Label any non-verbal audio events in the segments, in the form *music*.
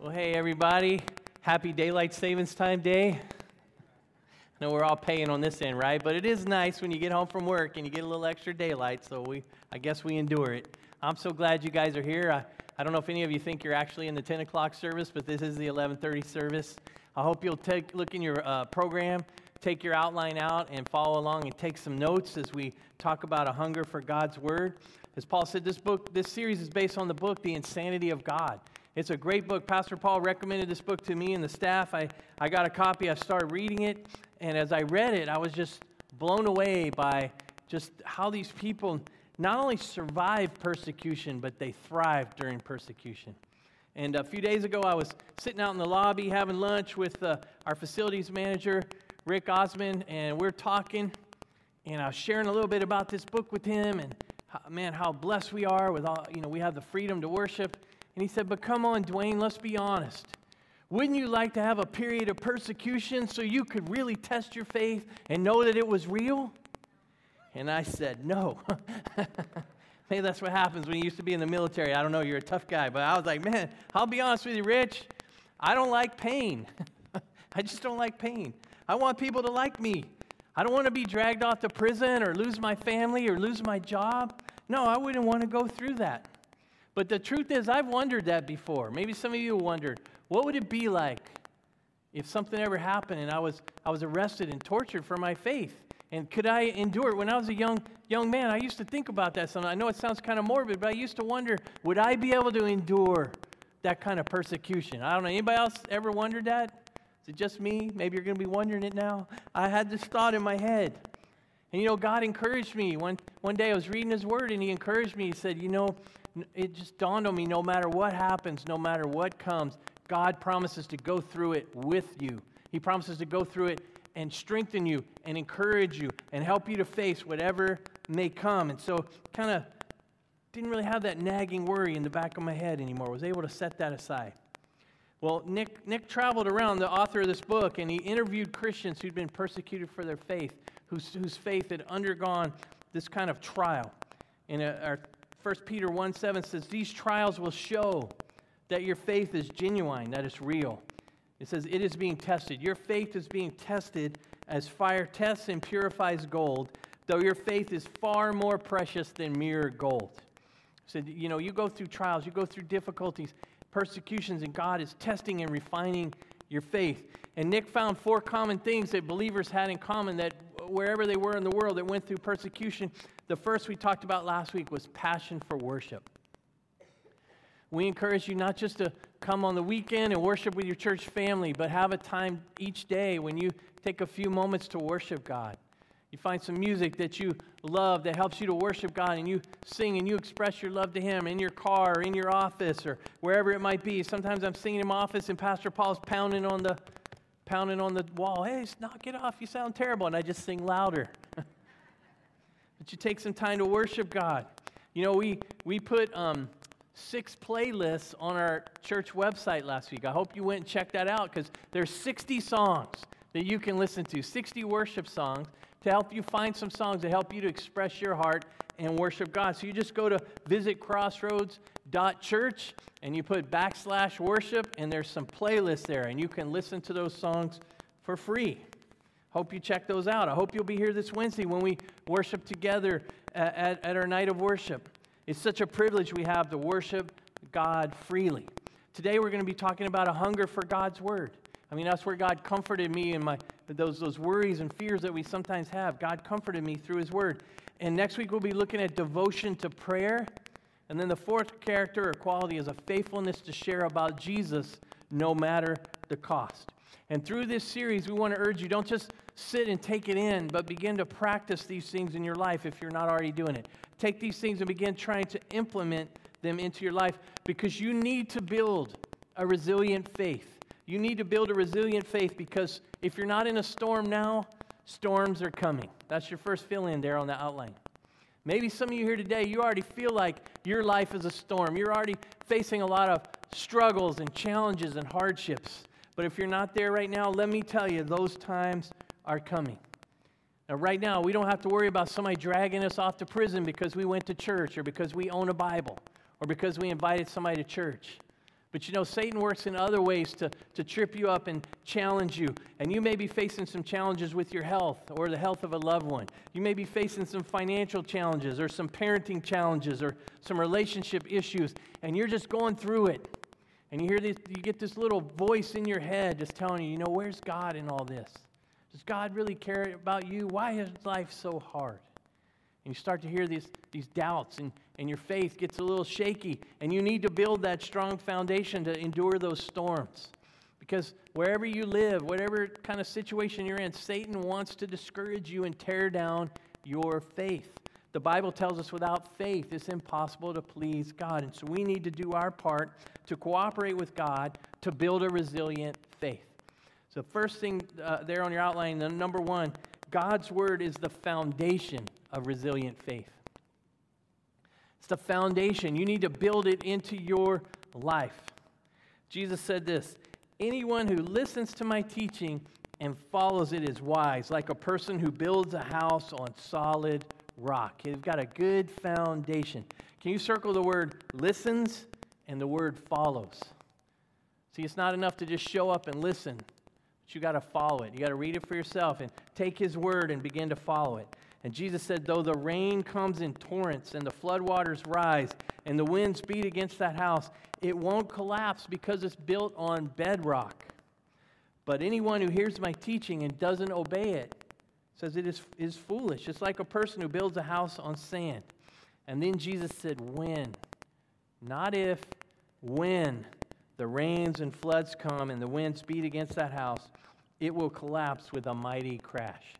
Well, hey, everybody. Happy Daylight Savings Time Day. I know we're all paying on this end, right? But it is nice when you get home from work and you get a little extra daylight, so we, I guess we endure it. I'm so glad you guys are here. I, I don't know if any of you think you're actually in the 10 o'clock service, but this is the 11:30 service. I hope you'll take look in your uh, program, take your outline out, and follow along and take some notes as we talk about a hunger for God's Word. As Paul said, this book, this series is based on the book, The Insanity of God. It's a great book. Pastor Paul recommended this book to me and the staff. I, I got a copy, I started reading it, and as I read it, I was just blown away by just how these people not only survived persecution, but they thrived during persecution. And a few days ago, I was sitting out in the lobby having lunch with uh, our facilities manager, Rick Osmond, and we're talking, and I was sharing a little bit about this book with him, and how, man, how blessed we are with all, you know, we have the freedom to worship. And he said, But come on, Dwayne, let's be honest. Wouldn't you like to have a period of persecution so you could really test your faith and know that it was real? And I said, No. *laughs* Maybe that's what happens when you used to be in the military. I don't know, you're a tough guy. But I was like, Man, I'll be honest with you, Rich. I don't like pain. *laughs* I just don't like pain. I want people to like me. I don't want to be dragged off to prison or lose my family or lose my job. No, I wouldn't want to go through that. But the truth is, I've wondered that before. Maybe some of you wondered, what would it be like if something ever happened and I was, I was arrested and tortured for my faith? And could I endure it? When I was a young, young man, I used to think about that sometimes. I know it sounds kind of morbid, but I used to wonder, would I be able to endure that kind of persecution? I don't know. Anybody else ever wondered that? Is it just me? Maybe you're going to be wondering it now. I had this thought in my head. And you know, God encouraged me. One, one day I was reading His Word and He encouraged me. He said, You know, it just dawned on me no matter what happens, no matter what comes, God promises to go through it with you. He promises to go through it and strengthen you and encourage you and help you to face whatever may come. And so, kind of didn't really have that nagging worry in the back of my head anymore. Was able to set that aside. Well, Nik, Nik traveled around, the author of this book, and he interviewed Christians who'd been persecuted for their faith, whose, whose faith had undergone this kind of trial. In a, our 1 Peter 1 7 says, These trials will show that your faith is genuine, that it's real. It says, It is being tested. Your faith is being tested as fire tests and purifies gold, though your faith is far more precious than mere gold. So, you know, you go through trials, you go through difficulties, persecutions, and God is testing and refining your faith. And Nik found four common things that believers had in common that wherever they were in the world that went through persecution, the first we talked about last week was passion for worship. We encourage you not just to come on the weekend and worship with your church family, but have a time each day when you take a few moments to worship God. You find some music that you love that helps you to worship God, and you sing and you express your love to Him in your car, or in your office, or wherever it might be. Sometimes I'm singing in my office, and Pastor Paul's pounding on the pounding on the wall. Hey, knock it off! You sound terrible, and I just sing louder. *laughs* but you take some time to worship God. You know, we, we put um, six playlists on our church website last week. I hope you went and checked that out because there's 60 songs that you can listen to, 60 worship songs to help you find some songs to help you to express your heart and worship God. So you just go to visitcrossroads.church and you put backslash worship, and there's some playlists there, and you can listen to those songs for free. Hope you check those out. I hope you'll be here this Wednesday when we worship together at, at, at, our night of worship. It's such a privilege we have to worship God freely. Today we're going to be talking about a hunger for God's Word. I mean, that's where God comforted me in my those, those worries and fears that we sometimes have. God comforted me through His Word. And next week we'll be looking at devotion to prayer. And then the fourth character or quality is a faithfulness to share about Jesus no matter the cost. And through this series, we want to urge you don't just sit and take it in, but begin to practice these things in your life if you're not already doing it. Take these things and begin trying to implement them into your life because you need to build a resilient faith. You need to build a resilient faith because if you're not in a storm now, storms are coming. That's your first fill in there on the outline. Maybe some of you here today, you already feel like your life is a storm. You're already facing a lot of struggles and challenges and hardships. But if you're not there right now, let me tell you, those times are coming. Now, right now, we don't have to worry about somebody dragging us off to prison because we went to church or because we own a Bible or because we invited somebody to church. But you know, Satan works in other ways to, to trip you up and challenge you. And you may be facing some challenges with your health or the health of a loved one. You may be facing some financial challenges or some parenting challenges or some relationship issues. And you're just going through it. And you hear this, you get this little voice in your head just telling you, you know, where's God in all this? Does God really care about you? Why is life so hard? And you start to hear these, these doubts, and, and your faith gets a little shaky, and you need to build that strong foundation to endure those storms. Because wherever you live, whatever kind of situation you're in, Satan wants to discourage you and tear down your faith. The Bible tells us without faith, it's impossible to please God. And so we need to do our part to cooperate with God to build a resilient faith. So, first thing uh, there on your outline, the number one, God's word is the foundation of resilient faith. It's the foundation. You need to build it into your life. Jesus said this Anyone who listens to my teaching and follows it is wise, like a person who builds a house on solid rock. You've got a good foundation. Can you circle the word listens and the word follows? See, it's not enough to just show up and listen, but you got to follow it. You got to read it for yourself and take his word and begin to follow it. And Jesus said, Though the rain comes in torrents and the floodwaters rise and the winds beat against that house, it won't collapse because it's built on bedrock. But anyone who hears my teaching and doesn't obey it says it is, is foolish. It's like a person who builds a house on sand. And then Jesus said, When? Not if, when the rains and floods come and the winds beat against that house, it will collapse with a mighty crash.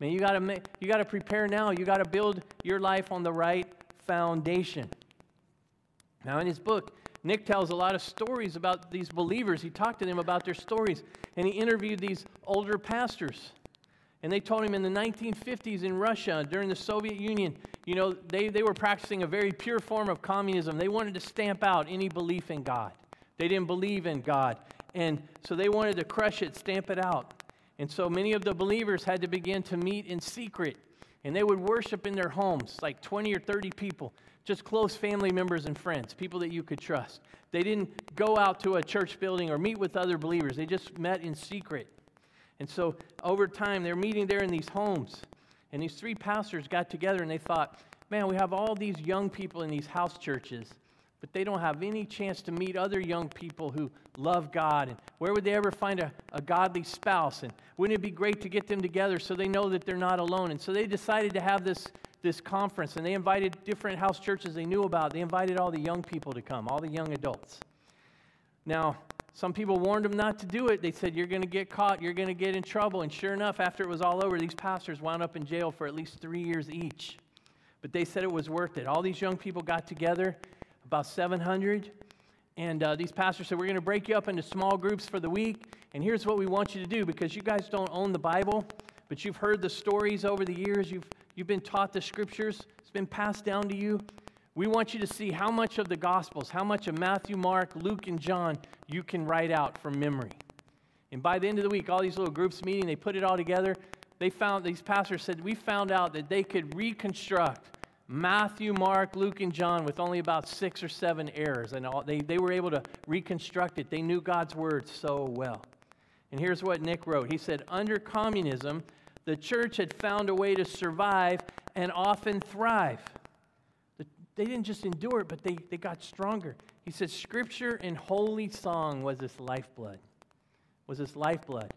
Man, you gotta you gotta prepare now. You gotta build your life on the right foundation. Now, in his book, Nik tells a lot of stories about these believers. He talked to them about their stories, and he interviewed these older pastors. And they told him in the 1950s in Russia, during the Soviet Union, you know, they, they were practicing a very pure form of communism. They wanted to stamp out any belief in God. They didn't believe in God. And so they wanted to crush it, stamp it out. And so many of the believers had to begin to meet in secret. And they would worship in their homes, like 20 or 30 people, just close family members and friends, people that you could trust. They didn't go out to a church building or meet with other believers, they just met in secret. And so over time, they're meeting there in these homes. And these three pastors got together and they thought, man, we have all these young people in these house churches but they don't have any chance to meet other young people who love God. And where would they ever find a, a godly spouse? And wouldn't it be great to get them together so they know that they're not alone? And so they decided to have this, this conference, and they invited different house churches they knew about. They invited all the young people to come, all the young adults. Now, some people warned them not to do it. They said, You're going to get caught, you're going to get in trouble. And sure enough, after it was all over, these pastors wound up in jail for at least three years each. But they said it was worth it. All these young people got together about 700. And uh, these pastors said, We're going to break you up into small groups for the week. And here's what we want you to do because you guys don't own the Bible, but you've heard the stories over the years. You've, you've been taught the scriptures, it's been passed down to you. We want you to see how much of the Gospels, how much of Matthew, Mark, Luke, and John you can write out from memory. And by the end of the week, all these little groups meeting, they put it all together. They found, these pastors said, we found out that they could reconstruct Matthew, Mark, Luke, and John with only about six or seven errors. And all, they, they were able to reconstruct it. They knew God's word so well. And here's what Nik wrote He said, Under communism, the church had found a way to survive and often thrive. They didn't just endure it, but they, they got stronger. He said, Scripture and holy song was this lifeblood. Was this lifeblood.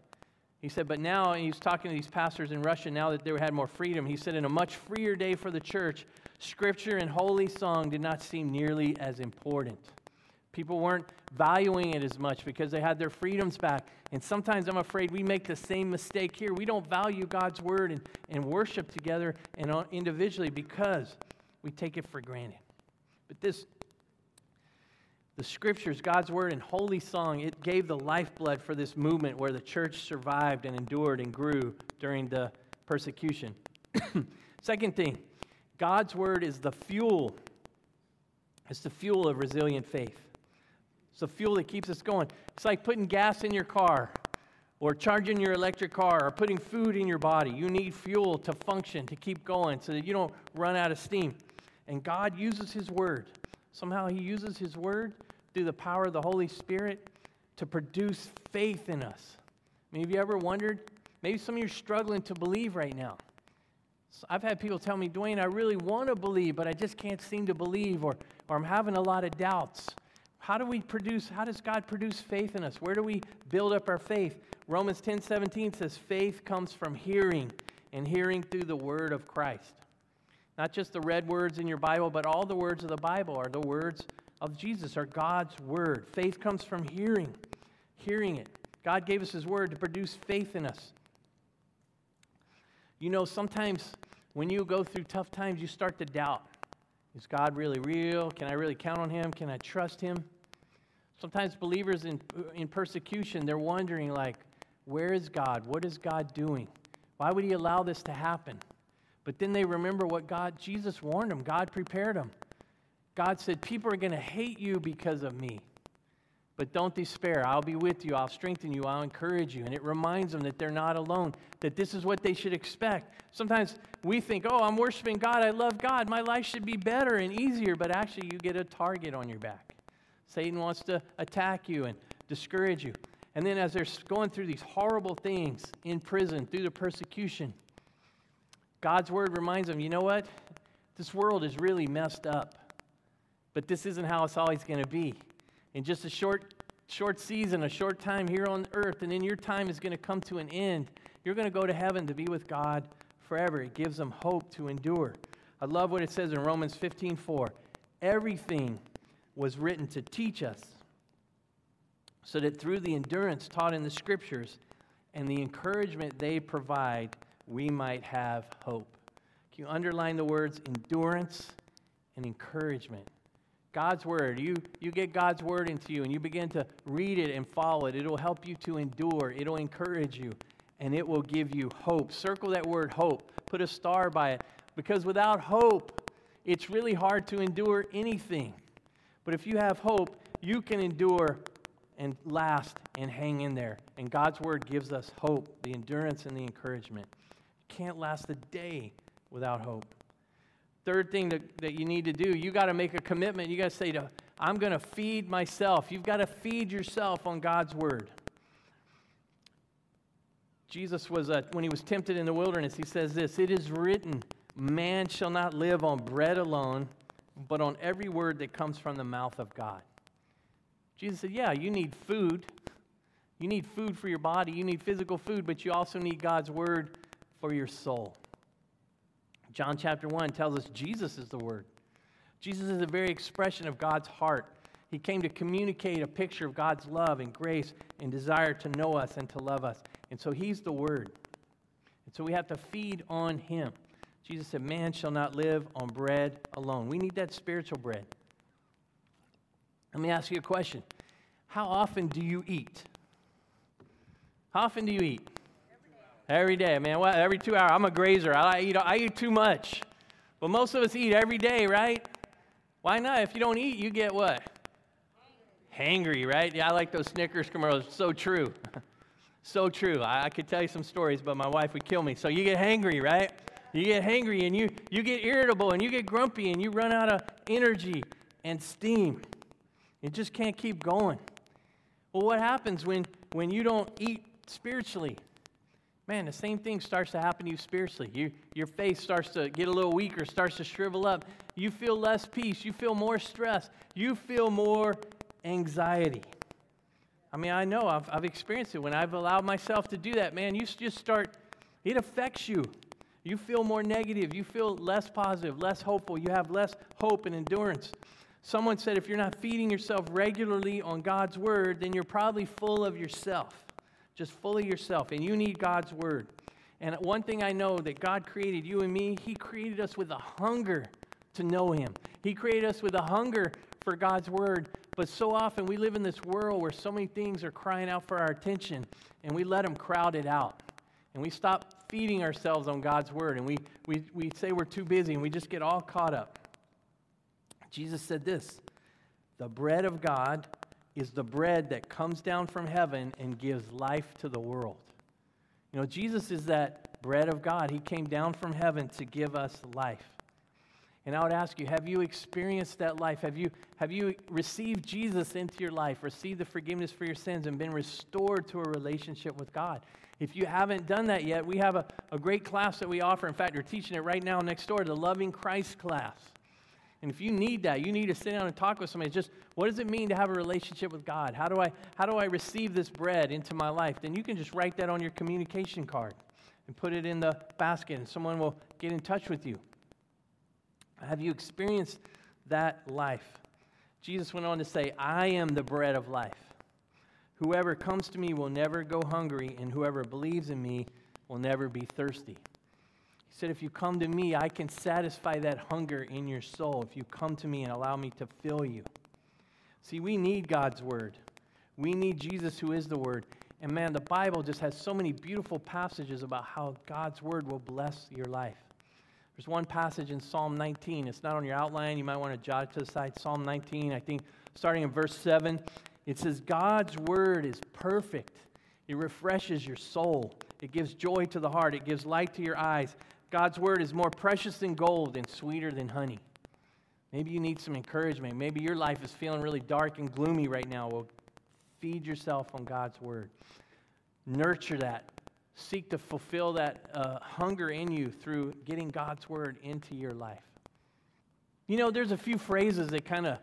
He said, but now, he's talking to these pastors in Russia now that they had more freedom. He said, in a much freer day for the church, scripture and holy song did not seem nearly as important. People weren't valuing it as much because they had their freedoms back. And sometimes I'm afraid we make the same mistake here. We don't value God's word and, and worship together and uh, individually because we take it for granted. But this the scriptures, God's word, and holy song, it gave the lifeblood for this movement where the church survived and endured and grew during the persecution. *coughs* Second thing, God's word is the fuel. It's the fuel of resilient faith. It's the fuel that keeps us going. It's like putting gas in your car or charging your electric car or putting food in your body. You need fuel to function, to keep going so that you don't run out of steam. And God uses His word Somehow he uses his word through the power of the Holy Spirit to produce faith in us. I mean, have you ever wondered? Maybe some of you are struggling to believe right now. So I've had people tell me, Dwayne, I really want to believe, but I just can't seem to believe, or, or I'm having a lot of doubts. How do we produce, how does God produce faith in us? Where do we build up our faith? Romans 10 17 says, faith comes from hearing, and hearing through the word of Christ. Not just the red words in your Bible, but all the words of the Bible are the words of Jesus, are God's word. Faith comes from hearing, hearing it. God gave us His word to produce faith in us. You know, sometimes when you go through tough times, you start to doubt. Is God really real? Can I really count on Him? Can I trust Him? Sometimes believers in, in persecution, they're wondering, like, where is God? What is God doing? Why would He allow this to happen? But then they remember what God, Jesus warned them, God prepared them. God said, People are going to hate you because of me. But don't despair. I'll be with you. I'll strengthen you. I'll encourage you. And it reminds them that they're not alone, that this is what they should expect. Sometimes we think, oh, I'm worshiping God. I love God. My life should be better and easier. But actually, you get a target on your back. Satan wants to attack you and discourage you. And then, as they're going through these horrible things in prison, through the persecution, God's word reminds them, you know what? This world is really messed up. But this isn't how it's always going to be. In just a short, short season, a short time here on earth, and then your time is going to come to an end. You're going to go to heaven to be with God forever. It gives them hope to endure. I love what it says in Romans 15 4. Everything was written to teach us, so that through the endurance taught in the scriptures and the encouragement they provide, we might have hope. Can you underline the words endurance and encouragement? God's word. You, you get God's word into you and you begin to read it and follow it. It'll help you to endure, it'll encourage you, and it will give you hope. Circle that word hope, put a star by it, because without hope, it's really hard to endure anything. But if you have hope, you can endure and last and hang in there. And God's word gives us hope, the endurance and the encouragement. You can't last a day without hope. Third thing that, that you need to do, you got to make a commitment. You got to say, to, I'm going to feed myself. You've got to feed yourself on God's word. Jesus was, uh, when he was tempted in the wilderness, he says this It is written, man shall not live on bread alone, but on every word that comes from the mouth of God. Jesus said, Yeah, you need food. You need food for your body. You need physical food, but you also need God's word for your soul. John chapter 1 tells us Jesus is the Word. Jesus is the very expression of God's heart. He came to communicate a picture of God's love and grace and desire to know us and to love us. And so He's the Word. And so we have to feed on Him. Jesus said, Man shall not live on bread alone. We need that spiritual bread. Let me ask you a question How often do you eat? How often do you eat? Every day, man. Well, every two hours. I'm a grazer. I eat, I eat too much. But most of us eat every day, right? Why not? If you don't eat, you get what? Hangry, right? Yeah, I like those Snickers commercials. So true. *laughs* so true. I, I could tell you some stories, but my wife would kill me. So you get hangry, right? You get hangry and you, you get irritable and you get grumpy and you run out of energy and steam. You just can't keep going. Well, what happens when, when you don't eat spiritually? Man, the same thing starts to happen to you spiritually. You, your faith starts to get a little weaker, starts to shrivel up. You feel less peace. You feel more stress. You feel more anxiety. I mean, I know I've, I've experienced it. When I've allowed myself to do that, man, you just start, it affects you. You feel more negative. You feel less positive, less hopeful. You have less hope and endurance. Someone said if you're not feeding yourself regularly on God's word, then you're probably full of yourself just fully yourself, and you need God's word. And one thing I know that God created you and me, He created us with a hunger to know Him. He created us with a hunger for God's word. But so often we live in this world where so many things are crying out for our attention, and we let them crowd it out. And we stop feeding ourselves on God's word, and we, we, we say we're too busy, and we just get all caught up. Jesus said this The bread of God is the bread that comes down from heaven and gives life to the world. You know, Jesus is that bread of God. He came down from heaven to give us life. And I would ask you, have you experienced that life? Have you, have you received Jesus into your life, received the forgiveness for your sins, and been restored to a relationship with God? If you haven't done that yet, we have a, a great class that we offer. In fact, we're teaching it right now next door, the Loving Christ class. And if you need that, you need to sit down and talk with somebody. Just what does it mean to have a relationship with God? How do I how do I receive this bread into my life? Then you can just write that on your communication card and put it in the basket and someone will get in touch with you. Have you experienced that life? Jesus went on to say, I am the bread of life. Whoever comes to me will never go hungry, and whoever believes in me will never be thirsty. He said, If you come to me, I can satisfy that hunger in your soul if you come to me and allow me to fill you. See, we need God's word. We need Jesus, who is the word. And man, the Bible just has so many beautiful passages about how God's word will bless your life. There's one passage in Psalm 19. It's not on your outline. You might want to jot it to the side. Psalm 19, I think, starting in verse 7. It says, God's word is perfect. It refreshes your soul. It gives joy to the heart. It gives light to your eyes. God's word is more precious than gold and sweeter than honey. Maybe you need some encouragement. Maybe your life is feeling really dark and gloomy right now. Well, feed yourself on God's word. Nurture that. Seek to fulfill that uh, hunger in you through getting God's word into your life. You know, there's a few phrases that kind of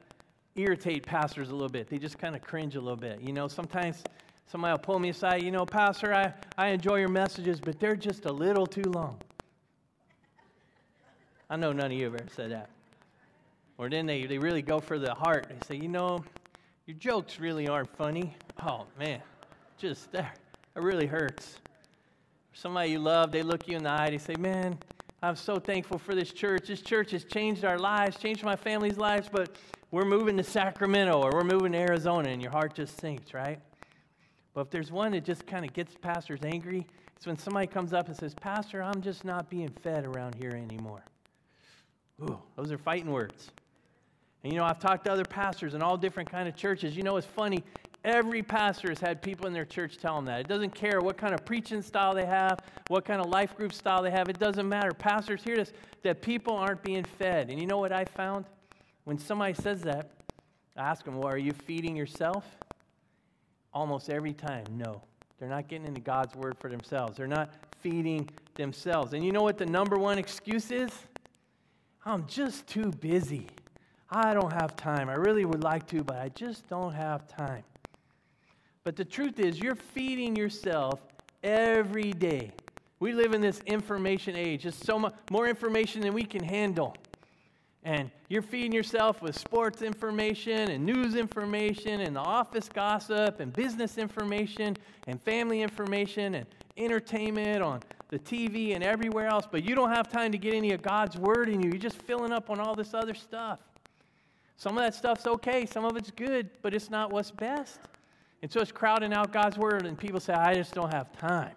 irritate pastors a little bit. They just kind of cringe a little bit. You know, sometimes somebody will pull me aside, you know, Pastor, I, I enjoy your messages, but they're just a little too long. I know none of you have ever said that. Or then they, they really go for the heart. They say, you know, your jokes really aren't funny. Oh, man, just that, that really hurts. Somebody you love, they look you in the eye, they say, man, I'm so thankful for this church. This church has changed our lives, changed my family's lives, but we're moving to Sacramento or we're moving to Arizona, and your heart just sinks, right? But if there's one that just kind of gets pastors angry, it's when somebody comes up and says, Pastor, I'm just not being fed around here anymore. Ooh, those are fighting words. And you know, I've talked to other pastors in all different kind of churches. You know, it's funny. Every pastor has had people in their church tell them that. It doesn't care what kind of preaching style they have, what kind of life group style they have. It doesn't matter. Pastors hear this that people aren't being fed. And you know what I found? When somebody says that, I ask them, Well, are you feeding yourself? Almost every time, no. They're not getting into God's word for themselves. They're not feeding themselves. And you know what the number one excuse is? I'm just too busy. I don't have time. I really would like to, but I just don't have time. But the truth is, you're feeding yourself every day. We live in this information age. There's so much more information than we can handle. And you're feeding yourself with sports information and news information and office gossip and business information and family information and entertainment on the TV and everywhere else, but you don't have time to get any of God's word in you. You're just filling up on all this other stuff. Some of that stuff's okay, some of it's good, but it's not what's best. And so it's crowding out God's word, and people say, I just don't have time.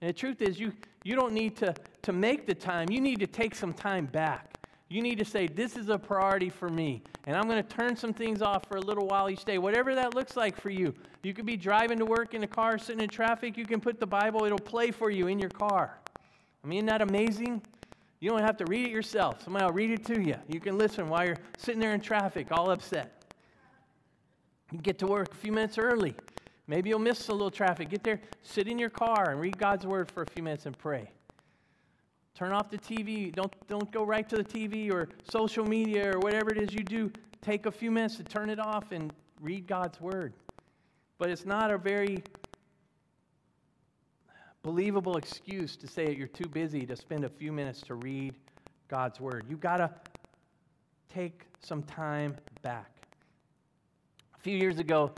And the truth is, you, you don't need to, to make the time, you need to take some time back. You need to say, This is a priority for me. And I'm going to turn some things off for a little while each day, whatever that looks like for you. You could be driving to work in a car, sitting in traffic. You can put the Bible, it'll play for you in your car. I mean, isn't that amazing? You don't have to read it yourself. Somebody will read it to you. You can listen while you're sitting there in traffic, all upset. You get to work a few minutes early. Maybe you'll miss a little traffic. Get there, sit in your car, and read God's word for a few minutes and pray. Turn off the TV. Don't, don't go right to the TV or social media or whatever it is you do. Take a few minutes to turn it off and read God's word. But it's not a very believable excuse to say that you're too busy to spend a few minutes to read God's word. You've got to take some time back. A few years ago,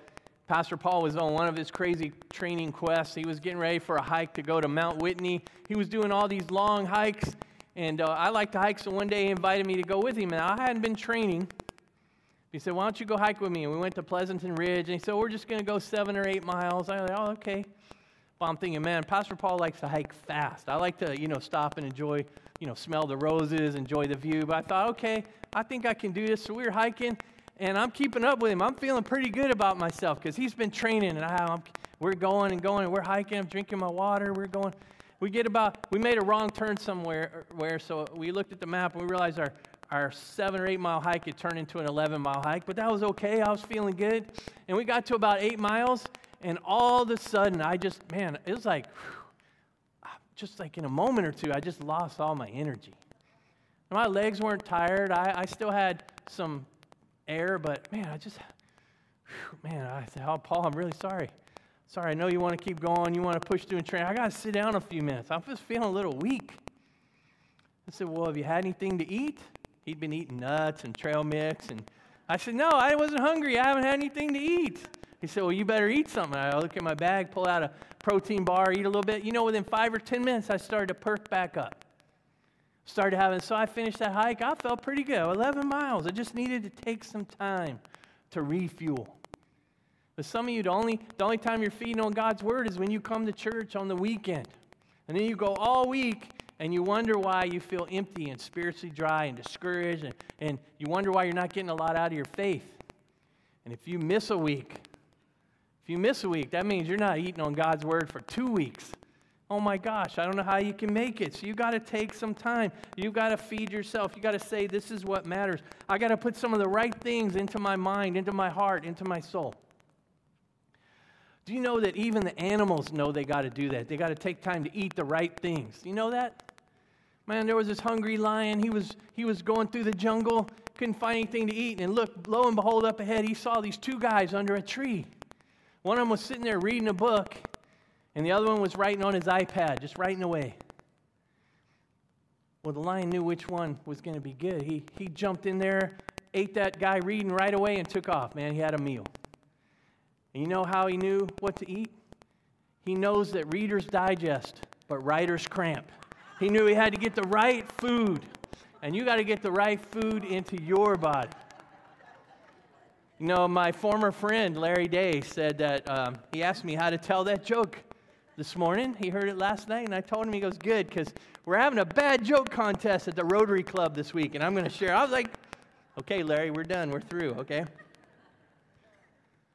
Pastor Paul was on one of his crazy training quests. He was getting ready for a hike to go to Mount Whitney. He was doing all these long hikes, and uh, I like to hike, so one day he invited me to go with him, and I hadn't been training. He said, Why don't you go hike with me? And we went to Pleasanton Ridge, and he said, We're just going to go seven or eight miles. I was like, Oh, okay. Well, I'm thinking, man, Pastor Paul likes to hike fast. I like to, you know, stop and enjoy, you know, smell the roses, enjoy the view. But I thought, okay, I think I can do this. So we were hiking, and I'm keeping up with him. I'm feeling pretty good about myself because he's been training, and I, we're going and going, and we're hiking. I'm drinking my water. We're going. We get about, we made a wrong turn somewhere, where, so we looked at the map and we realized our, our seven or eight mile hike had turned into an 11 mile hike, but that was okay. I was feeling good. And we got to about eight miles, and all of a sudden, I just, man, it was like, whew, just like in a moment or two, I just lost all my energy. My legs weren't tired. I, I still had some air, but man, I just, whew, man, I said, oh, Paul, I'm really sorry. Sorry, I know you want to keep going. You want to push through and train. I got to sit down a few minutes. I'm just feeling a little weak. I said, Well, have you had anything to eat? He'd been eating nuts and trail mix. And I said, No, I wasn't hungry. I haven't had anything to eat. He said, Well, you better eat something. I look at my bag, pull out a protein bar, eat a little bit. You know, within five or 10 minutes, I started to perk back up. Started having, so I finished that hike. I felt pretty good. 11 miles. I just needed to take some time to refuel. But some of you, the only, the only time you're feeding on God's word is when you come to church on the weekend. And then you go all week and you wonder why you feel empty and spiritually dry and discouraged, and, and you wonder why you're not getting a lot out of your faith. And if you miss a week, if you miss a week, that means you're not eating on God's word for two weeks. Oh my gosh, I don't know how you can make it. So you got to take some time. You got to feed yourself. You got to say, This is what matters. I got to put some of the right things into my mind, into my heart, into my soul. Do you know that even the animals know they got to do that? They got to take time to eat the right things. You know that? Man, there was this hungry lion. He was, he was going through the jungle, couldn't find anything to eat. And look, lo and behold, up ahead, he saw these two guys under a tree. One of them was sitting there reading a book, and the other one was writing on his iPad, just writing away. Well, the lion knew which one was going to be good. He, he jumped in there, ate that guy reading right away, and took off. Man, he had a meal. And you know how he knew what to eat? He knows that readers digest, but writers cramp. He knew he had to get the right food, and you got to get the right food into your body. You know, my former friend Larry Day said that um, he asked me how to tell that joke this morning. He heard it last night, and I told him, he goes, Good, because we're having a bad joke contest at the Rotary Club this week, and I'm going to share. I was like, Okay, Larry, we're done. We're through, okay?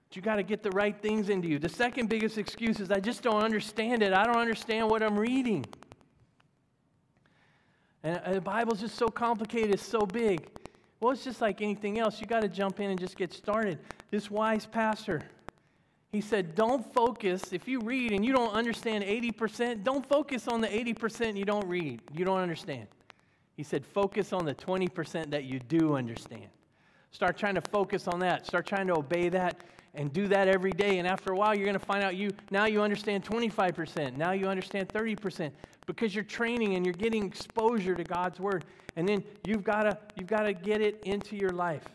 But you got to get the right things into you. The second biggest excuse is I just don't understand it. I don't understand what I'm reading. And the Bible's just so complicated, it's so big. Well, it's just like anything else. You got to jump in and just get started. This wise pastor, he said, Don't focus. If you read and you don't understand 80%, don't focus on the 80% you don't read, you don't understand. He said, Focus on the 20% that you do understand. Start trying to focus on that. Start trying to obey that and do that every day. And after a while, you're going to find out you now you understand 25%. Now you understand 30% because you're training and you're getting exposure to God's word. And then you've got to you've got to get it into your life.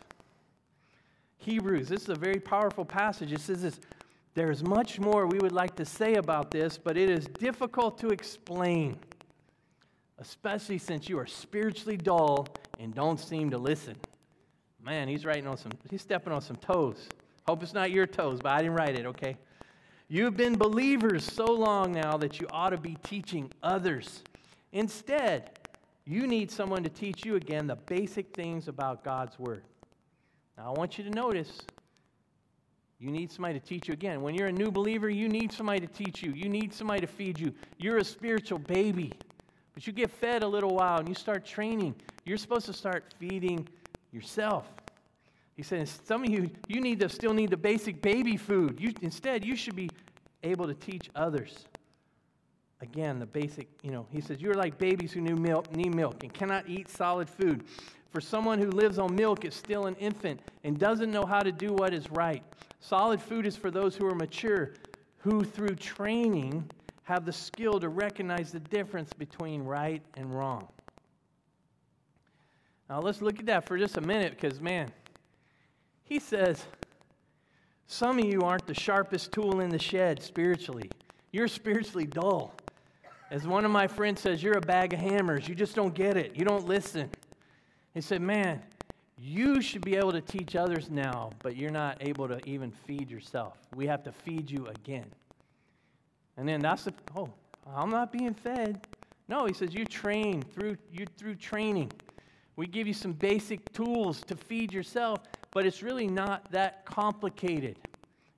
Hebrews, this is a very powerful passage. It says this there's much more we would like to say about this, but it is difficult to explain, especially since you are spiritually dull and don't seem to listen. Man, he's writing on some, he's stepping on some toes. Hope it's not your toes, but I didn't write it, okay? You've been believers so long now that you ought to be teaching others. Instead, you need someone to teach you again the basic things about God's Word. Now, I want you to notice you need somebody to teach you again. When you're a new believer, you need somebody to teach you. You need somebody to feed you. You're a spiritual baby, but you get fed a little while and you start training. You're supposed to start feeding yourself. He said, some of you, you need to still need the basic baby food. You, instead, you should be able to teach others. Again, the basic, you know, he says, you're like babies who need milk, need milk and cannot eat solid food. For someone who lives on milk is still an infant and doesn't know how to do what is right. Solid food is for those who are mature, who through training have the skill to recognize the difference between right and wrong. Now, let's look at that for just a minute because, man, he says, Some of you aren't the sharpest tool in the shed spiritually. You're spiritually dull. As one of my friends says, You're a bag of hammers. You just don't get it. You don't listen. He said, Man, you should be able to teach others now, but you're not able to even feed yourself. We have to feed you again. And then that's the, oh, I'm not being fed. No, he says, You train through, you, through training. We give you some basic tools to feed yourself, but it's really not that complicated.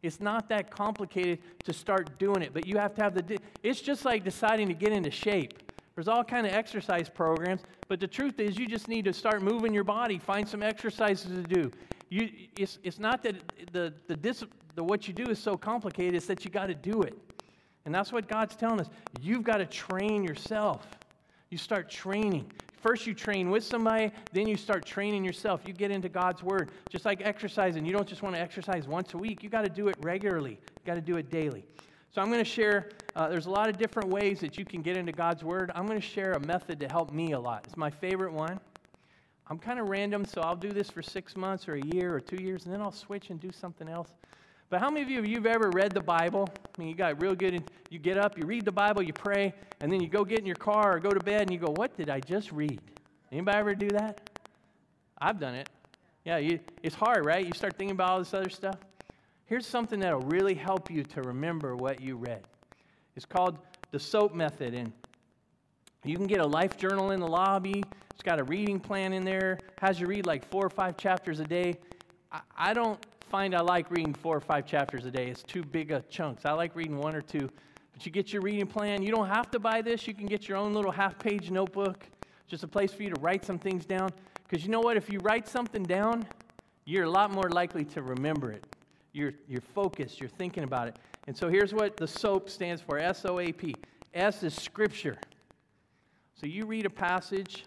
It's not that complicated to start doing it, but you have to have the. It's just like deciding to get into shape. There's all kind of exercise programs, but the truth is you just need to start moving your body, find some exercises to do. You, it's, it's not that the, the, the what you do is so complicated, it's that you got to do it. And that's what God's telling us. You've got to train yourself. You start training. First, you train with somebody, then you start training yourself. You get into God's Word. Just like exercising, you don't just want to exercise once a week, you got to do it regularly, you got to do it daily. So, I'm going to share, uh, there's a lot of different ways that you can get into God's Word. I'm going to share a method to help me a lot. It's my favorite one. I'm kind of random, so I'll do this for six months or a year or two years, and then I'll switch and do something else. But how many of you have you've ever read the Bible? I mean, you got real good. and You get up, you read the Bible, you pray, and then you go get in your car or go to bed, and you go, "What did I just read?" Anybody ever do that? I've done it. Yeah, you, it's hard, right? You start thinking about all this other stuff. Here's something that'll really help you to remember what you read. It's called the SOAP method, and you can get a life journal in the lobby. It's got a reading plan in there. Has you read like four or five chapters a day. I, I don't find I like reading four or five chapters a day. It's too big a chunks. I like reading one or two. But you get your reading plan. You don't have to buy this. You can get your own little half page notebook, just a place for you to write some things down. Because you know what? If you write something down, you're a lot more likely to remember it. You're, you're focused, you're thinking about it. And so here's what the SOAP stands for S O A P. S is scripture. So you read a passage,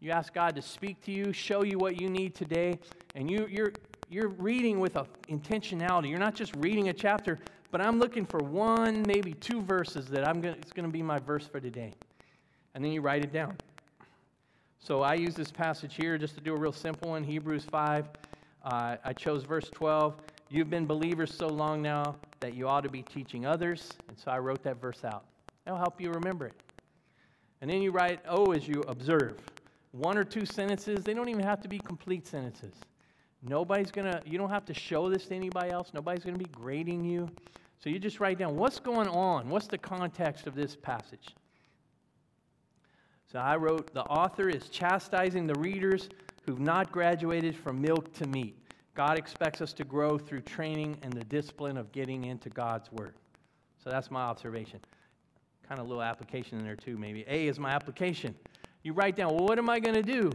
you ask God to speak to you, show you what you need today, and you, you're, you're reading with a intentionality. You're not just reading a chapter, but I'm looking for one, maybe two verses that I'm going it's going to be my verse for today. And then you write it down. So I use this passage here just to do a real simple one, Hebrews 5. Uh, I chose verse 12. You've been believers so long now that you ought to be teaching others. And so I wrote that verse out. That'll help you remember it. And then you write O as you observe. One or two sentences, they don't even have to be complete sentences. Nobody's going to, you don't have to show this to anybody else. Nobody's going to be grading you. So you just write down what's going on? What's the context of this passage? So I wrote, the author is chastising the readers who've not graduated from milk to meat. God expects us to grow through training and the discipline of getting into God's Word. So that's my observation. Kind of a little application in there, too, maybe. A is my application. You write down, well, what am I going to do?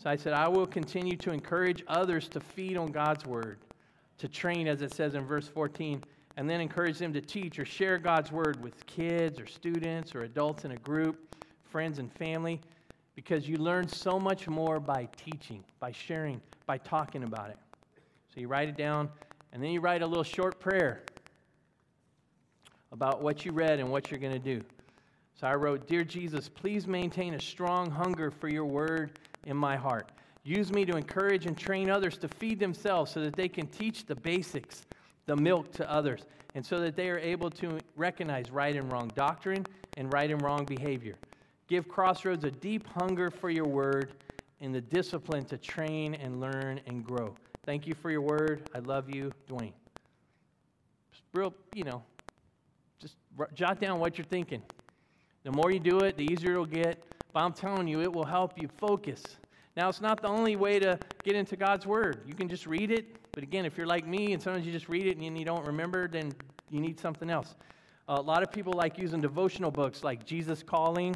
So I said, I will continue to encourage others to feed on God's word, to train, as it says in verse 14, and then encourage them to teach or share God's word with kids or students or adults in a group, friends and family, because you learn so much more by teaching, by sharing, by talking about it. So you write it down, and then you write a little short prayer about what you read and what you're going to do. So I wrote, Dear Jesus, please maintain a strong hunger for your word in my heart. Use me to encourage and train others to feed themselves so that they can teach the basics, the milk to others, and so that they are able to recognize right and wrong doctrine and right and wrong behavior. Give Crossroads a deep hunger for your word and the discipline to train and learn and grow. Thank you for your word. I love you, Dwayne. Just real, you know, just jot down what you're thinking. The more you do it, the easier it'll get. But I'm telling you, it will help you focus. Now, it's not the only way to get into God's Word. You can just read it, but again, if you're like me and sometimes you just read it and you don't remember, then you need something else. A lot of people like using devotional books like Jesus Calling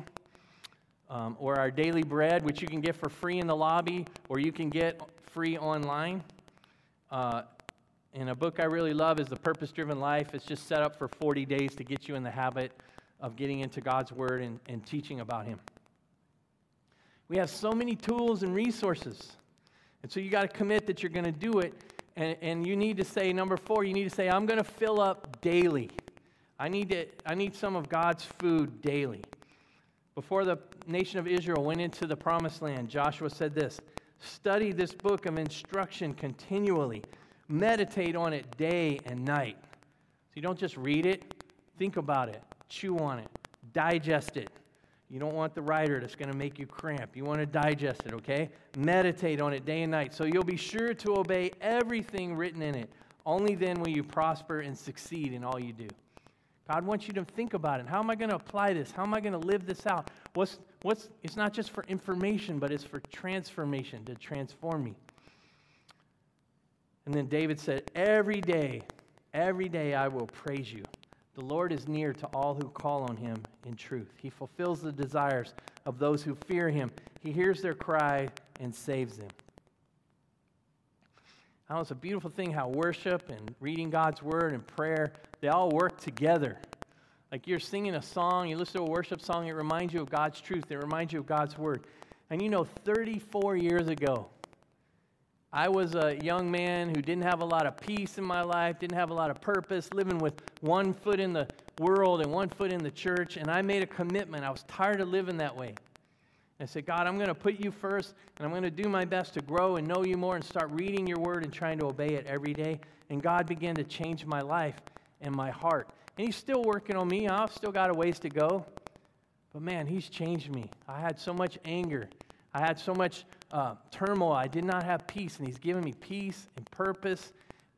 um, or Our Daily Bread, which you can get for free in the lobby or you can get free online. Uh, and a book I really love is The Purpose Driven Life. It's just set up for 40 days to get you in the habit of getting into God's Word and, and teaching about Him. We have so many tools and resources. And so you got to commit that you're going to do it. And, and you need to say, number four, you need to say, I'm going to fill up daily. I need, to, I need some of God's food daily. Before the nation of Israel went into the promised land, Joshua said this Study this book of instruction continually, meditate on it day and night. So you don't just read it, think about it, chew on it, digest it. You don't want the writer that's going to make you cramp. You want to digest it, okay? Meditate on it day and night so you'll be sure to obey everything written in it. Only then will you prosper and succeed in all you do. God wants you to think about it. How am I going to apply this? How am I going to live this out? What's, what's, it's not just for information, but it's for transformation, to transform me. And then David said, Every day, every day I will praise you. The Lord is near to all who call on him in truth. He fulfills the desires of those who fear him. He hears their cry and saves them. Now, it's a beautiful thing how worship and reading God's word and prayer, they all work together. Like you're singing a song, you listen to a worship song, it reminds you of God's truth, it reminds you of God's word. And you know, 34 years ago, I was a young man who didn't have a lot of peace in my life, didn't have a lot of purpose, living with one foot in the world and one foot in the church. And I made a commitment. I was tired of living that way. I said, God, I'm going to put you first, and I'm going to do my best to grow and know you more and start reading your word and trying to obey it every day. And God began to change my life and my heart. And He's still working on me. I've still got a ways to go. But man, He's changed me. I had so much anger I had so much uh, turmoil. I did not have peace, and He's given me peace and purpose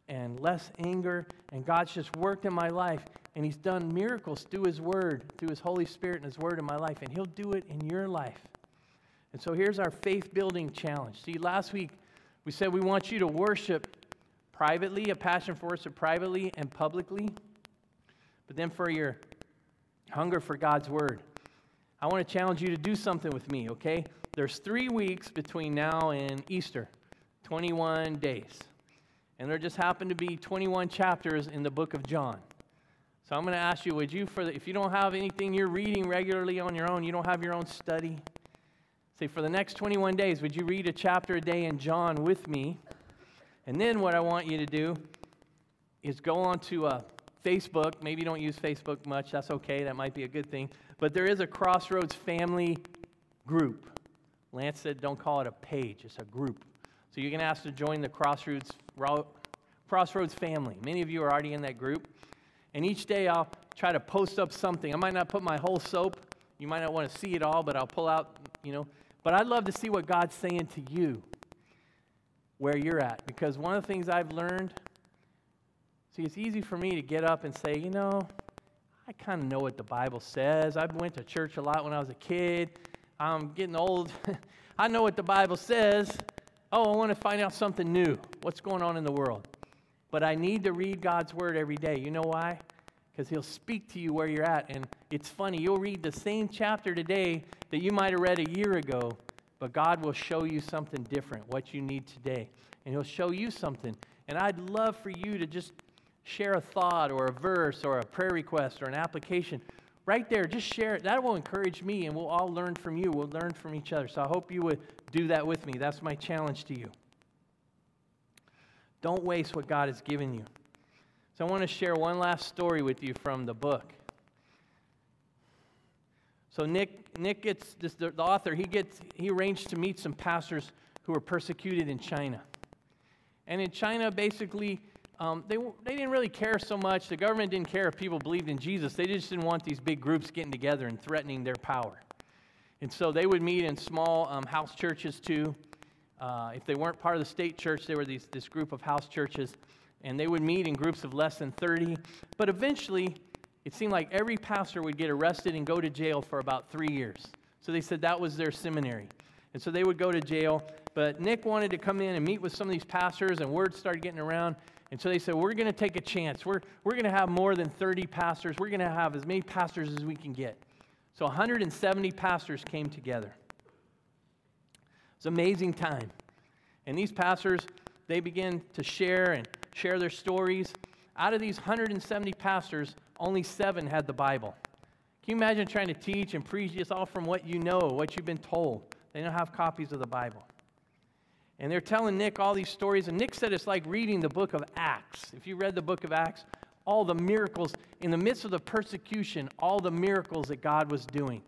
and less anger. And God's just worked in my life, and He's done miracles through His Word, through His Holy Spirit and His Word in my life, and He'll do it in your life. And so here's our faith building challenge. See, last week we said we want you to worship privately, a passion for worship privately and publicly. But then for your hunger for God's Word, I want to challenge you to do something with me, okay? There's three weeks between now and Easter, 21 days. And there just happen to be 21 chapters in the book of John. So I'm going to ask you, would you, for the, if you don't have anything you're reading regularly on your own, you don't have your own study, say for the next 21 days, would you read a chapter a day in John with me? And then what I want you to do is go on to uh, Facebook. Maybe you don't use Facebook much. That's okay. That might be a good thing. But there is a Crossroads family group. Lance said, don't call it a page, it's a group. So you can ask to join the Crossroads, Crossroads family. Many of you are already in that group. And each day I'll try to post up something. I might not put my whole soap. You might not want to see it all, but I'll pull out, you know. But I'd love to see what God's saying to you where you're at. Because one of the things I've learned, see, it's easy for me to get up and say, you know, I kind of know what the Bible says. I went to church a lot when I was a kid. I'm getting old. *laughs* I know what the Bible says. Oh, I want to find out something new. What's going on in the world? But I need to read God's word every day. You know why? Because He'll speak to you where you're at. And it's funny, you'll read the same chapter today that you might have read a year ago, but God will show you something different, what you need today. And He'll show you something. And I'd love for you to just share a thought or a verse or a prayer request or an application right there, just share it. That will encourage me, and we'll all learn from you. We'll learn from each other. So I hope you would do that with me. That's my challenge to you. Don't waste what God has given you. So I want to share one last story with you from the book. So Nik, Nik gets this, the author. He gets he arranged to meet some pastors who were persecuted in China, and in China, basically, um, they, they didn't really care so much. The government didn't care if people believed in Jesus. They just didn't want these big groups getting together and threatening their power. And so they would meet in small um, house churches too. Uh, if they weren't part of the state church, they were these, this group of house churches. And they would meet in groups of less than 30. But eventually, it seemed like every pastor would get arrested and go to jail for about three years. So they said that was their seminary. And so they would go to jail. But Nik wanted to come in and meet with some of these pastors, and word started getting around. And so they said, We're going to take a chance. We're, we're going to have more than 30 pastors. We're going to have as many pastors as we can get. So 170 pastors came together. It's an amazing time. And these pastors, they began to share and share their stories. Out of these 170 pastors, only seven had the Bible. Can you imagine trying to teach and preach just all from what you know, what you've been told? They don't have copies of the Bible. And they're telling Nik all these stories. And Nik said it's like reading the book of Acts. If you read the book of Acts, all the miracles in the midst of the persecution, all the miracles that God was doing.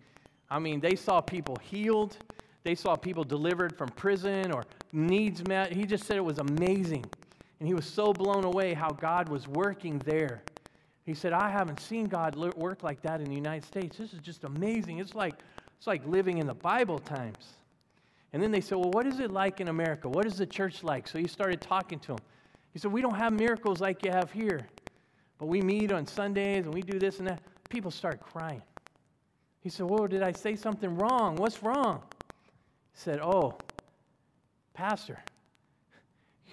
I mean, they saw people healed, they saw people delivered from prison or needs met. He just said it was amazing. And he was so blown away how God was working there. He said, I haven't seen God work like that in the United States. This is just amazing. It's like, it's like living in the Bible times. And then they said, Well, what is it like in America? What is the church like? So he started talking to them. He said, We don't have miracles like you have here, but we meet on Sundays and we do this and that. People start crying. He said, Whoa, did I say something wrong? What's wrong? He said, Oh, Pastor, *laughs*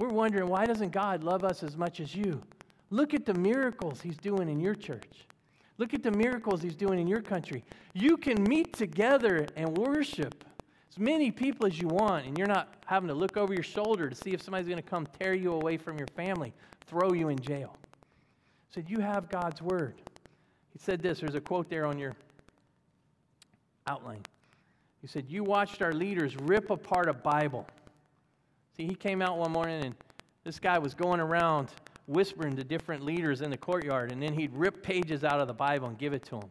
we're wondering why doesn't God love us as much as you? Look at the miracles he's doing in your church. Look at the miracles he's doing in your country. You can meet together and worship as many people as you want, and you're not having to look over your shoulder to see if somebody's going to come tear you away from your family, throw you in jail. Said, You have God's word. He said this there's a quote there on your outline. He said, You watched our leaders rip apart a Bible. See, he came out one morning and this guy was going around whispering to different leaders in the courtyard, and then he'd rip pages out of the Bible and give it to them.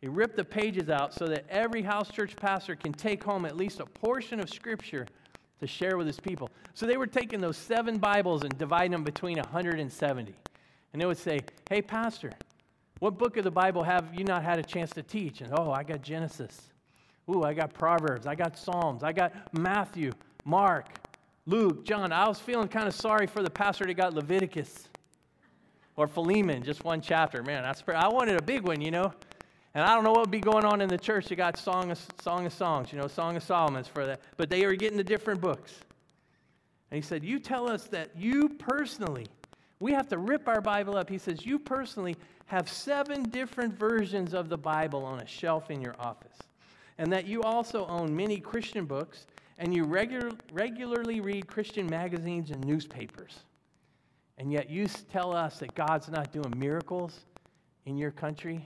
He ripped the pages out so that every house church pastor can take home at least a portion of Scripture to share with his people. So they were taking those seven Bibles and dividing them between 170. And they would say, Hey, Pastor, what book of the Bible have you not had a chance to teach? And oh, I got Genesis. Ooh, I got Proverbs. I got Psalms. I got Matthew, Mark, Luke, John. I was feeling kind of sorry for the pastor that got Leviticus or Philemon, just one chapter. Man, that's I wanted a big one, you know. And I don't know what would be going on in the church. They got Song of, Song of Songs, you know, Song of Solomon's for that. But they were getting the different books. And he said, You tell us that you personally, we have to rip our Bible up. He says, You personally have seven different versions of the Bible on a shelf in your office. And that you also own many Christian books and you regular, regularly read Christian magazines and newspapers. And yet you tell us that God's not doing miracles in your country.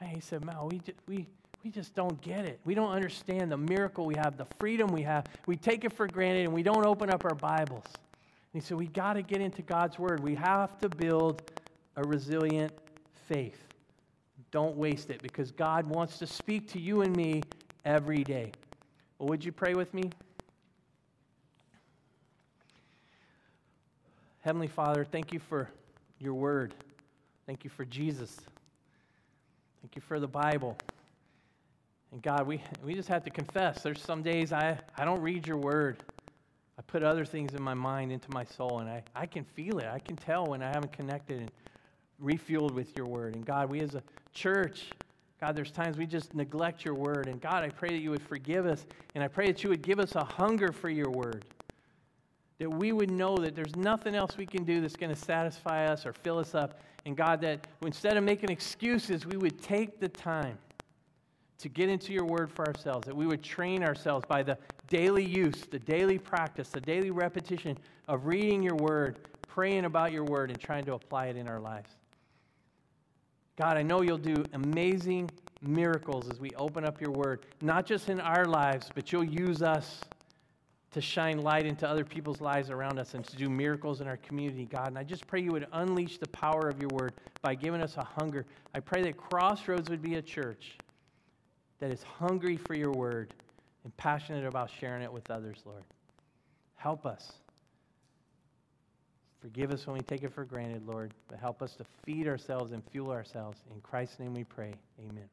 Man, he said, "Man, we just, we, we just don't get it. We don't understand the miracle we have, the freedom we have. We take it for granted and we don't open up our Bibles. And he said, We got to get into God's Word. We have to build a resilient faith. Don't waste it because God wants to speak to you and me every day. Would you pray with me? Heavenly Father, thank you for your word. Thank you for Jesus. Thank you for the Bible. And God, we, we just have to confess. There's some days I, I don't read your word. I put other things in my mind, into my soul, and I, I can feel it. I can tell when I haven't connected and refueled with your word. And God, we as a church, God, there's times we just neglect your word. And God, I pray that you would forgive us, and I pray that you would give us a hunger for your word. That we would know that there's nothing else we can do that's going to satisfy us or fill us up. And God, that instead of making excuses, we would take the time to get into your word for ourselves, that we would train ourselves by the daily use, the daily practice, the daily repetition of reading your word, praying about your word, and trying to apply it in our lives. God, I know you'll do amazing miracles as we open up your word, not just in our lives, but you'll use us to shine light into other people's lives around us and to do miracles in our community, God. And I just pray you would unleash the power of your word by giving us a hunger. I pray that Crossroads would be a church that is hungry for your word and passionate about sharing it with others, Lord. Help us. Forgive us when we take it for granted, Lord, but help us to feed ourselves and fuel ourselves. In Christ's name we pray. Amen.